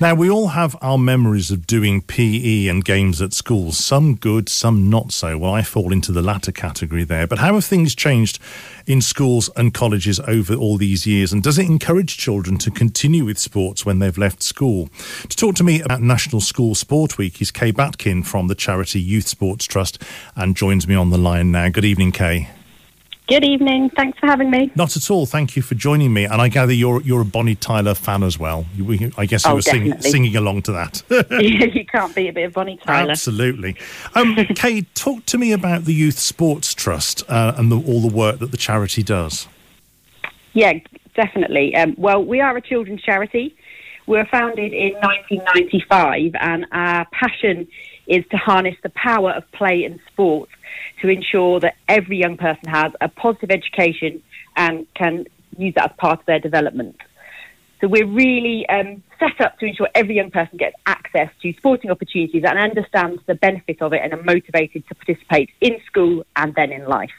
Now, we all have our memories of doing PE and games at school, some good, some not so. Well, I fall into the latter category there. But how have things changed in schools and colleges over all these years? And does it encourage children to continue with sports when they've left school? To talk to me about National School Sport Week is Kay Batkin from the charity Youth Sports Trust and joins me on the line now. Good evening, Kay. Good evening. Thanks for having me. Not at all. Thank you for joining me. And I gather you're you're a Bonnie Tyler fan as well. You, I guess you oh, were singing, singing along to that. yeah, you can't beat a bit of Bonnie Tyler. Absolutely. Um, Kay, talk to me about the Youth Sports Trust uh, and the, all the work that the charity does. Yeah, definitely. Um, well, we are a children's charity. We were founded in 1995, and our passion is to harness the power of play and sport to ensure that every young person has a positive education and can use that as part of their development. So we're really um, set up to ensure every young person gets access to sporting opportunities and understands the benefit of it and are motivated to participate in school and then in life.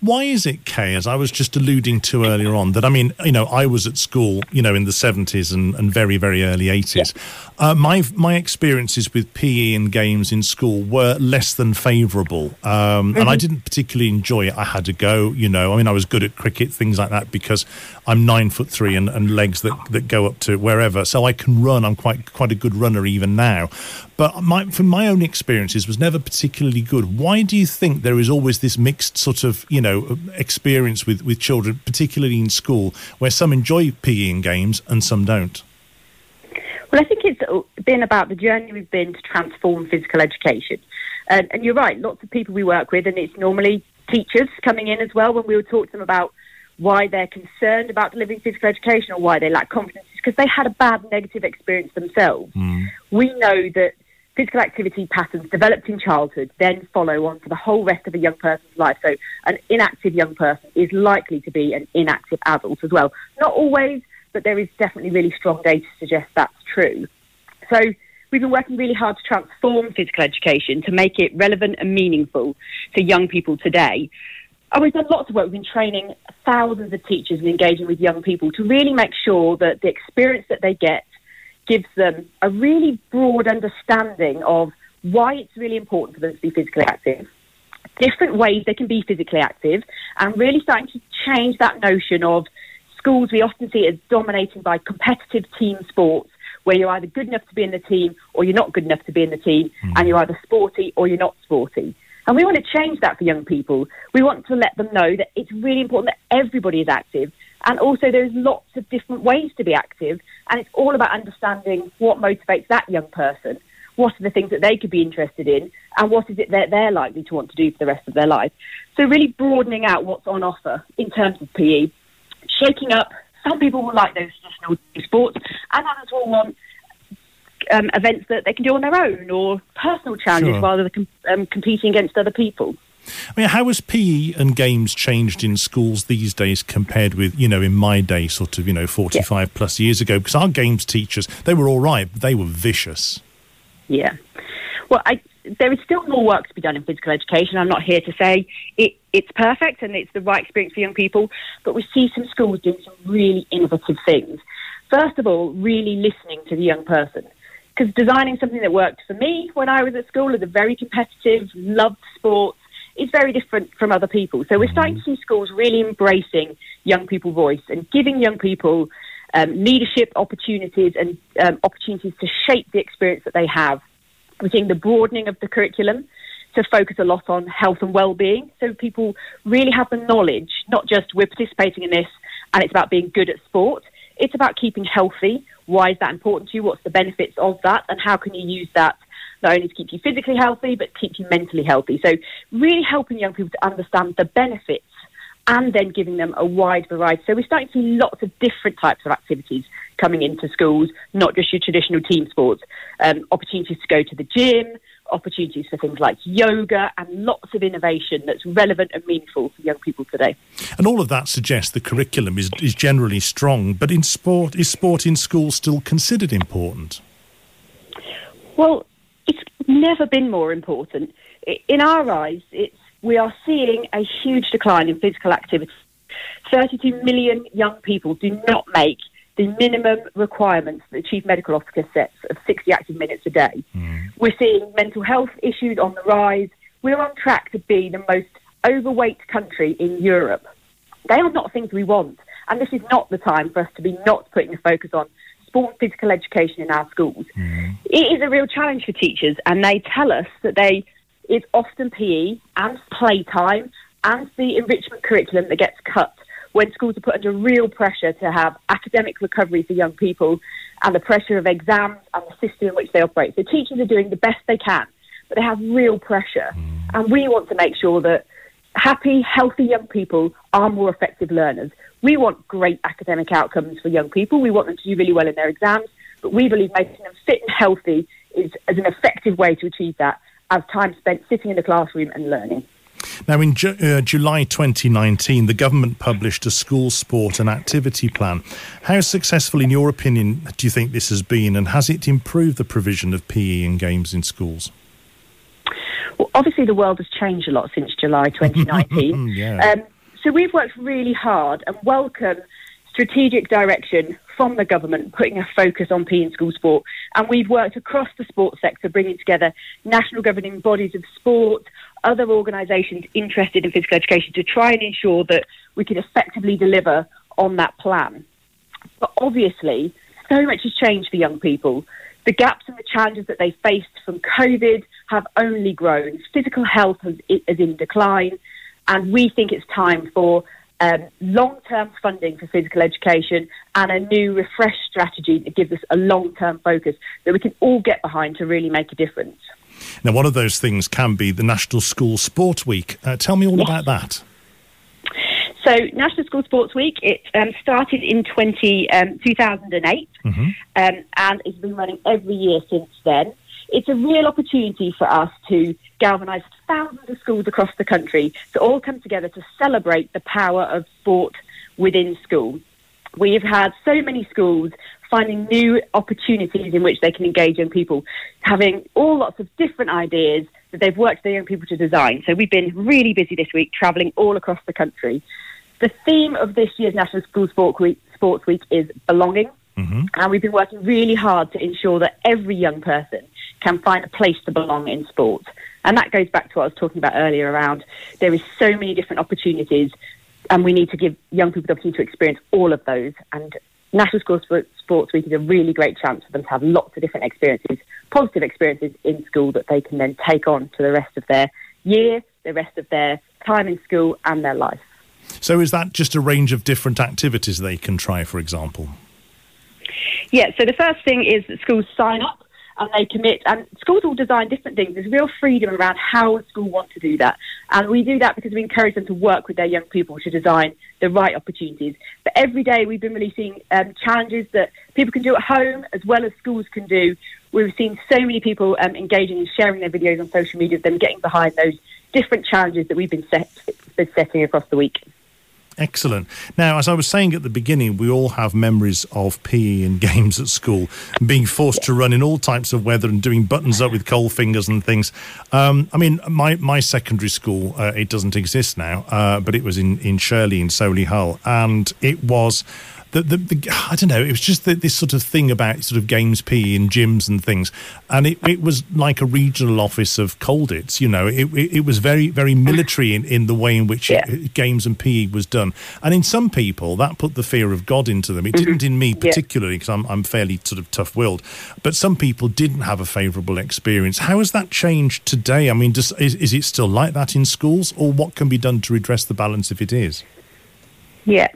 Why is it, Kay, as I was just alluding to earlier on, that I mean, you know, I was at school, you know, in the 70s and, and very, very early 80s. Yeah. Uh, my, my experiences with PE and games in school were less than favourable. Um, mm-hmm. And I mm-hmm. didn't particularly enjoy it. I had to go, you know, I mean, I was good at cricket, things like that, because I'm nine foot three and, and legs that, that go up to wherever. So I can run. I'm quite, quite a good runner even now. But my, from my own experiences, was never particularly good. Why do you think there is always this mixed sort of you know experience with with children, particularly in school, where some enjoy PE and games and some don't? Well, I think it's been about the journey we've been to transform physical education. and you're right, lots of people we work with, and it's normally teachers coming in as well when we would talk to them about why they're concerned about delivering physical education or why they lack confidence is because they had a bad negative experience themselves. Mm. We know that physical activity patterns developed in childhood then follow on for the whole rest of a young person's life. So an inactive young person is likely to be an inactive adult as well. Not always, but there is definitely really strong data to suggest that's true. So we've been working really hard to transform physical education to make it relevant and meaningful to young people today. And we've done lots of work. We've been training thousands of teachers and engaging with young people to really make sure that the experience that they get gives them a really broad understanding of why it's really important for them to be physically active, different ways they can be physically active, and really starting to change that notion of schools we often see as dominated by competitive team sports where you're either good enough to be in the team or you're not good enough to be in the team, mm. and you're either sporty or you're not sporty. And we want to change that for young people. We want to let them know that it's really important that everybody is active and also, there's lots of different ways to be active, and it's all about understanding what motivates that young person. What are the things that they could be interested in, and what is it that they're likely to want to do for the rest of their life? So, really broadening out what's on offer in terms of PE, shaking up. Some people will like those traditional sports, and others will want um, events that they can do on their own or personal challenges sure. rather than um, competing against other people. I mean, how has PE and games changed in schools these days compared with, you know, in my day, sort of, you know, 45 yeah. plus years ago? Because our games teachers, they were all right, but they were vicious. Yeah. Well, I, there is still more work to be done in physical education. I'm not here to say it, it's perfect and it's the right experience for young people, but we see some schools doing some really innovative things. First of all, really listening to the young person. Because designing something that worked for me when I was at school as a very competitive, loved sports, is very different from other people. So we're starting to see schools really embracing young people voice and giving young people um, leadership opportunities and um, opportunities to shape the experience that they have. We're seeing the broadening of the curriculum to focus a lot on health and well-being, so people really have the knowledge, not just we're participating in this and it's about being good at sport. It's about keeping healthy. Why is that important to you? What's the benefits of that? And how can you use that not only to keep you physically healthy, but keep you mentally healthy. So, really helping young people to understand the benefits and then giving them a wide variety. So, we're starting to see lots of different types of activities coming into schools, not just your traditional team sports. Um, opportunities to go to the gym, opportunities for things like yoga and lots of innovation that's relevant and meaningful for young people today. And all of that suggests the curriculum is, is generally strong, but in sport, is sport in school still considered important? Well, it's never been more important. In our eyes, it's, we are seeing a huge decline in physical activity. 32 million young people do not make the minimum requirements that the chief medical officer sets of 60 active minutes a day. Mm. We're seeing mental health issues on the rise. We're on track to be the most overweight country in Europe. They are not things we want. And this is not the time for us to be not putting a focus on sport physical education in our schools. Mm. It is a real challenge for teachers, and they tell us that they it's often PE and playtime and the enrichment curriculum that gets cut when schools are put under real pressure to have academic recovery for young people and the pressure of exams and the system in which they operate. So teachers are doing the best they can, but they have real pressure. Mm. And we want to make sure that happy, healthy young people are more effective learners. We want great academic outcomes for young people. We want them to do really well in their exams, but we believe making them fit and healthy is, is an effective way to achieve that as time spent sitting in the classroom and learning. Now, in Ju- uh, July 2019, the government published a school sport and activity plan. How successful, in your opinion, do you think this has been, and has it improved the provision of PE and games in schools? Well, obviously, the world has changed a lot since July 2019. yeah. um, so we've worked really hard and welcome strategic direction from the government putting a focus on PE and school sport. And we've worked across the sports sector, bringing together national governing bodies of sport, other organisations interested in physical education to try and ensure that we can effectively deliver on that plan. But obviously, so much has changed for young people. The gaps and the challenges that they faced from COVID have only grown. Physical health has, is in decline, and we think it's time for um, long term funding for physical education and a new refreshed strategy that gives us a long term focus that we can all get behind to really make a difference. Now, one of those things can be the National School Sport Week. Uh, tell me all yes. about that. So, National School Sports Week, it um, started in 20, um, 2008 mm-hmm. um, and it's been running every year since then. It's a real opportunity for us to galvanise thousands of schools across the country to all come together to celebrate the power of sport within school. We have had so many schools finding new opportunities in which they can engage young people, having all lots of different ideas that they've worked with young people to design. So we've been really busy this week, travelling all across the country. The theme of this year's National School Sport Week, Sports Week is belonging. Mm-hmm. And we've been working really hard to ensure that every young person can find a place to belong in sport. And that goes back to what I was talking about earlier around there is so many different opportunities and we need to give young people the opportunity to experience all of those. And National School Sports Week is a really great chance for them to have lots of different experiences, positive experiences in school that they can then take on to the rest of their year, the rest of their time in school, and their life. So, is that just a range of different activities they can try, for example? Yeah, so the first thing is that schools sign up and they commit. And schools all design different things. There's real freedom around how a school wants to do that. And we do that because we encourage them to work with their young people to design the right opportunities. But every day we've been releasing um, challenges that people can do at home as well as schools can do. We've seen so many people um, engaging and sharing their videos on social media, them getting behind those different challenges that we've been, set, been setting across the week. Excellent. Now, as I was saying at the beginning, we all have memories of PE and games at school, being forced to run in all types of weather and doing buttons up with cold fingers and things. Um, I mean, my, my secondary school, uh, it doesn't exist now, uh, but it was in, in Shirley in Solihull, and it was the, the, the, I don't know, it was just the, this sort of thing about sort of games PE and gyms and things. And it, it was like a regional office of Colditz, you know, it, it, it was very, very military in, in the way in which yeah. it, games and PE was done. And in some people, that put the fear of God into them. It mm-hmm. didn't in me particularly, because yeah. I'm, I'm fairly sort of tough willed. But some people didn't have a favourable experience. How has that changed today? I mean, does, is, is it still like that in schools, or what can be done to redress the balance if it is? Yeah.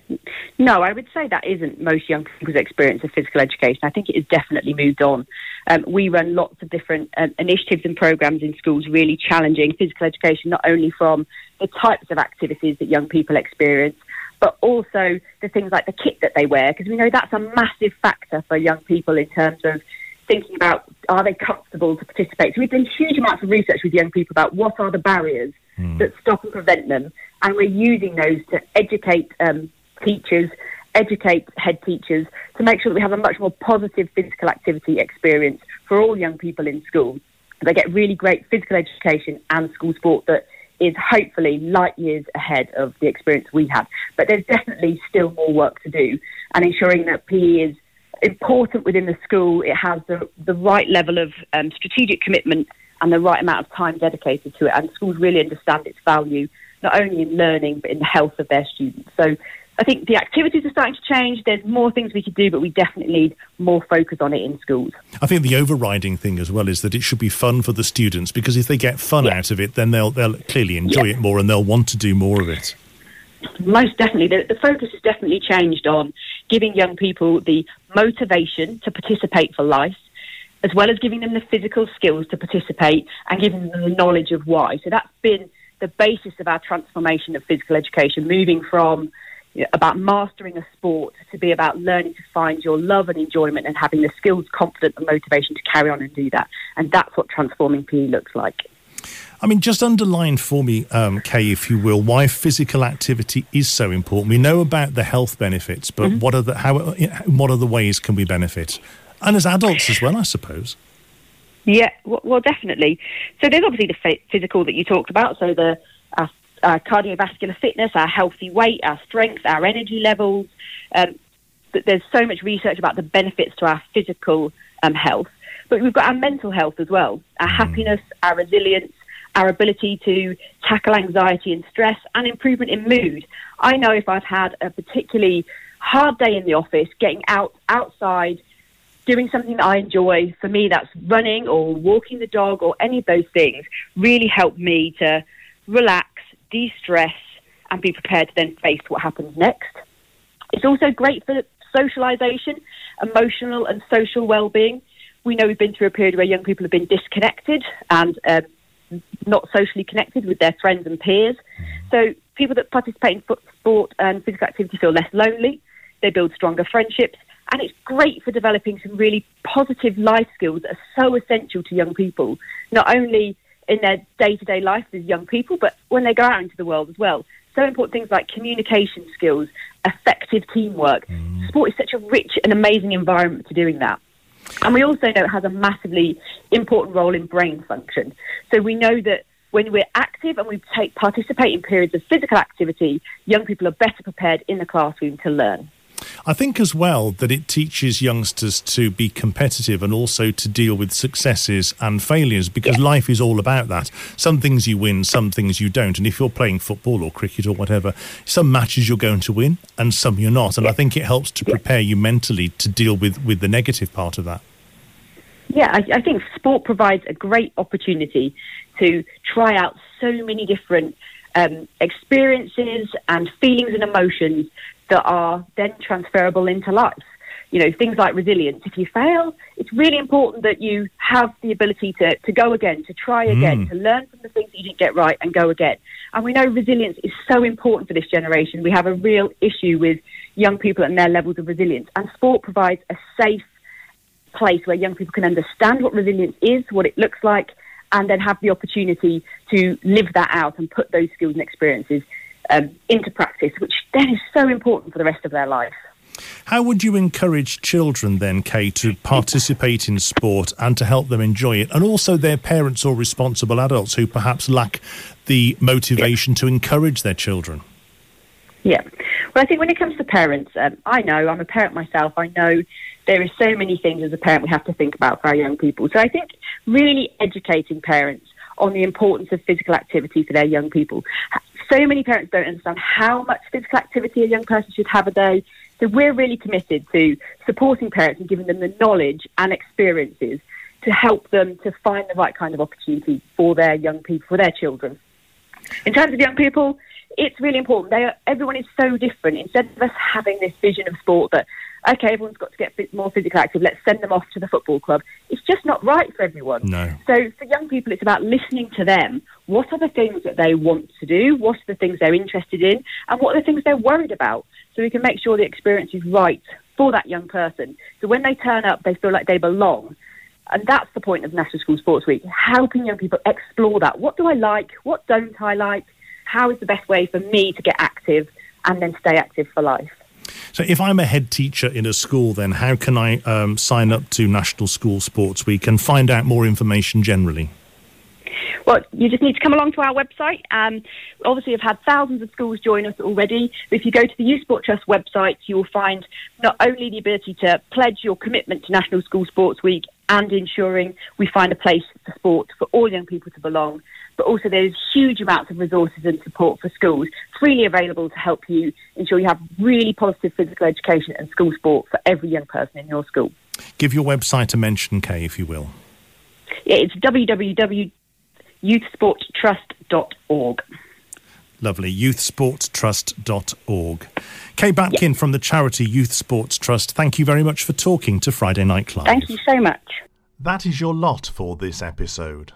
No, I would say that isn't most young people's experience of physical education. I think it has definitely moved on. Um, we run lots of different um, initiatives and programs in schools really challenging physical education, not only from the types of activities that young people experience, but also the things like the kit that they wear, because we know that's a massive factor for young people in terms of thinking about are they comfortable to participate. So we've done huge amounts of research with young people about what are the barriers mm. that stop and prevent them, and we're using those to educate um, teachers, educate head teachers to make sure that we have a much more positive physical activity experience for all young people in school. They get really great physical education and school sport that is hopefully light years ahead of the experience we had. But there's definitely still more work to do, and ensuring that PE is important within the school. It has the, the right level of um, strategic commitment and the right amount of time dedicated to it, and schools really understand its value not only in learning but in the health of their students. So I think the activities are starting to change. There's more things we could do, but we definitely need more focus on it in schools. I think the overriding thing as well is that it should be fun for the students because if they get fun yeah. out of it, then they'll they'll clearly enjoy yeah. it more and they'll want to do more of it. Most definitely, the, the focus has definitely changed on giving young people the motivation to participate for life, as well as giving them the physical skills to participate and giving them the knowledge of why. So that's been the basis of our transformation of physical education, moving from about mastering a sport to be about learning to find your love and enjoyment and having the skills, confidence, and motivation to carry on and do that. And that's what transforming PE looks like. I mean, just underline for me, um, Kay, if you will, why physical activity is so important. We know about the health benefits, but mm-hmm. what are the how what are the ways can we benefit, and as adults as well, I suppose. Yeah, well, definitely. So there's obviously the physical that you talked about. So the uh, uh, cardiovascular fitness, our healthy weight, our strength, our energy levels. Um, there's so much research about the benefits to our physical um, health, but we've got our mental health as well, our mm. happiness, our resilience, our ability to tackle anxiety and stress, and improvement in mood. I know if I've had a particularly hard day in the office, getting out outside, doing something that I enjoy, for me that's running or walking the dog or any of those things, really help me to relax de stress, and be prepared to then face what happens next. It's also great for socialisation, emotional and social well-being. We know we've been through a period where young people have been disconnected and uh, not socially connected with their friends and peers. So people that participate in sport and physical activity feel less lonely. They build stronger friendships. And it's great for developing some really positive life skills that are so essential to young people, not only in their day to day life as young people, but when they go out into the world as well. So important things like communication skills, effective teamwork. Mm. Sport is such a rich and amazing environment for doing that. And we also know it has a massively important role in brain function. So we know that when we're active and we take participate in periods of physical activity, young people are better prepared in the classroom to learn. I think as well that it teaches youngsters to be competitive and also to deal with successes and failures because yeah. life is all about that. Some things you win, some things you don't. And if you're playing football or cricket or whatever, some matches you're going to win and some you're not. And yeah. I think it helps to prepare you mentally to deal with, with the negative part of that. Yeah, I, I think sport provides a great opportunity to try out so many different um, experiences and feelings and emotions that are then transferable into life. You know, things like resilience. If you fail, it's really important that you have the ability to, to go again, to try again, mm. to learn from the things that you didn't get right and go again. And we know resilience is so important for this generation. We have a real issue with young people and their levels of resilience. And sport provides a safe place where young people can understand what resilience is, what it looks like, and then have the opportunity to live that out and put those skills and experiences um, into practice, which then is so important for the rest of their life. How would you encourage children then, Kay, to participate in sport and to help them enjoy it, and also their parents or responsible adults who perhaps lack the motivation yeah. to encourage their children? Yeah. Well, I think when it comes to parents, um, I know, I'm a parent myself, I know there are so many things as a parent we have to think about for our young people. So I think really educating parents on the importance of physical activity for their young people. So many parents don't understand how much physical activity a young person should have a day. So we're really committed to supporting parents and giving them the knowledge and experiences to help them to find the right kind of opportunity for their young people, for their children. In terms of young people, it's really important. Are, everyone is so different. Instead of us having this vision of sport that okay, everyone's got to get a bit more physically active, let's send them off to the football club. It's just not right for everyone. No. So for young people, it's about listening to them. What are the things that they want to do? What are the things they're interested in? And what are the things they're worried about? So we can make sure the experience is right for that young person. So when they turn up, they feel like they belong. And that's the point of National School Sports Week, helping young people explore that. What do I like? What don't I like? How is the best way for me to get active and then stay active for life? So, if I'm a head teacher in a school, then how can I um, sign up to National School Sports Week and find out more information generally? Well, you just need to come along to our website. Um, obviously, I've had thousands of schools join us already. But if you go to the Youth Sport Trust website, you will find not only the ability to pledge your commitment to National School Sports Week and ensuring we find a place for sport for all young people to belong, but also there's huge amounts of resources and support for schools freely available to help you ensure you have really positive physical education and school sport for every young person in your school. Give your website a mention, Kay, if you will. Yeah, it's www youthsporttrust.org. Lovely. Youthsporttrust.org. Kay Batkin from the charity Youth Sports Trust, thank you very much for talking to Friday Night Clive. Thank you so much. That is your lot for this episode.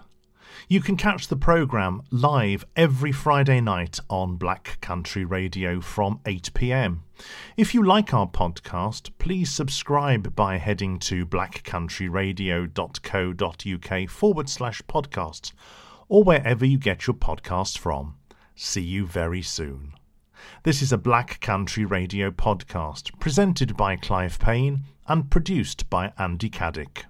You can catch the programme live every Friday night on Black Country Radio from 8 pm. If you like our podcast, please subscribe by heading to blackcountryradio.co.uk forward slash podcasts or wherever you get your podcasts from. See you very soon. This is a Black Country Radio podcast presented by Clive Payne and produced by Andy Caddick.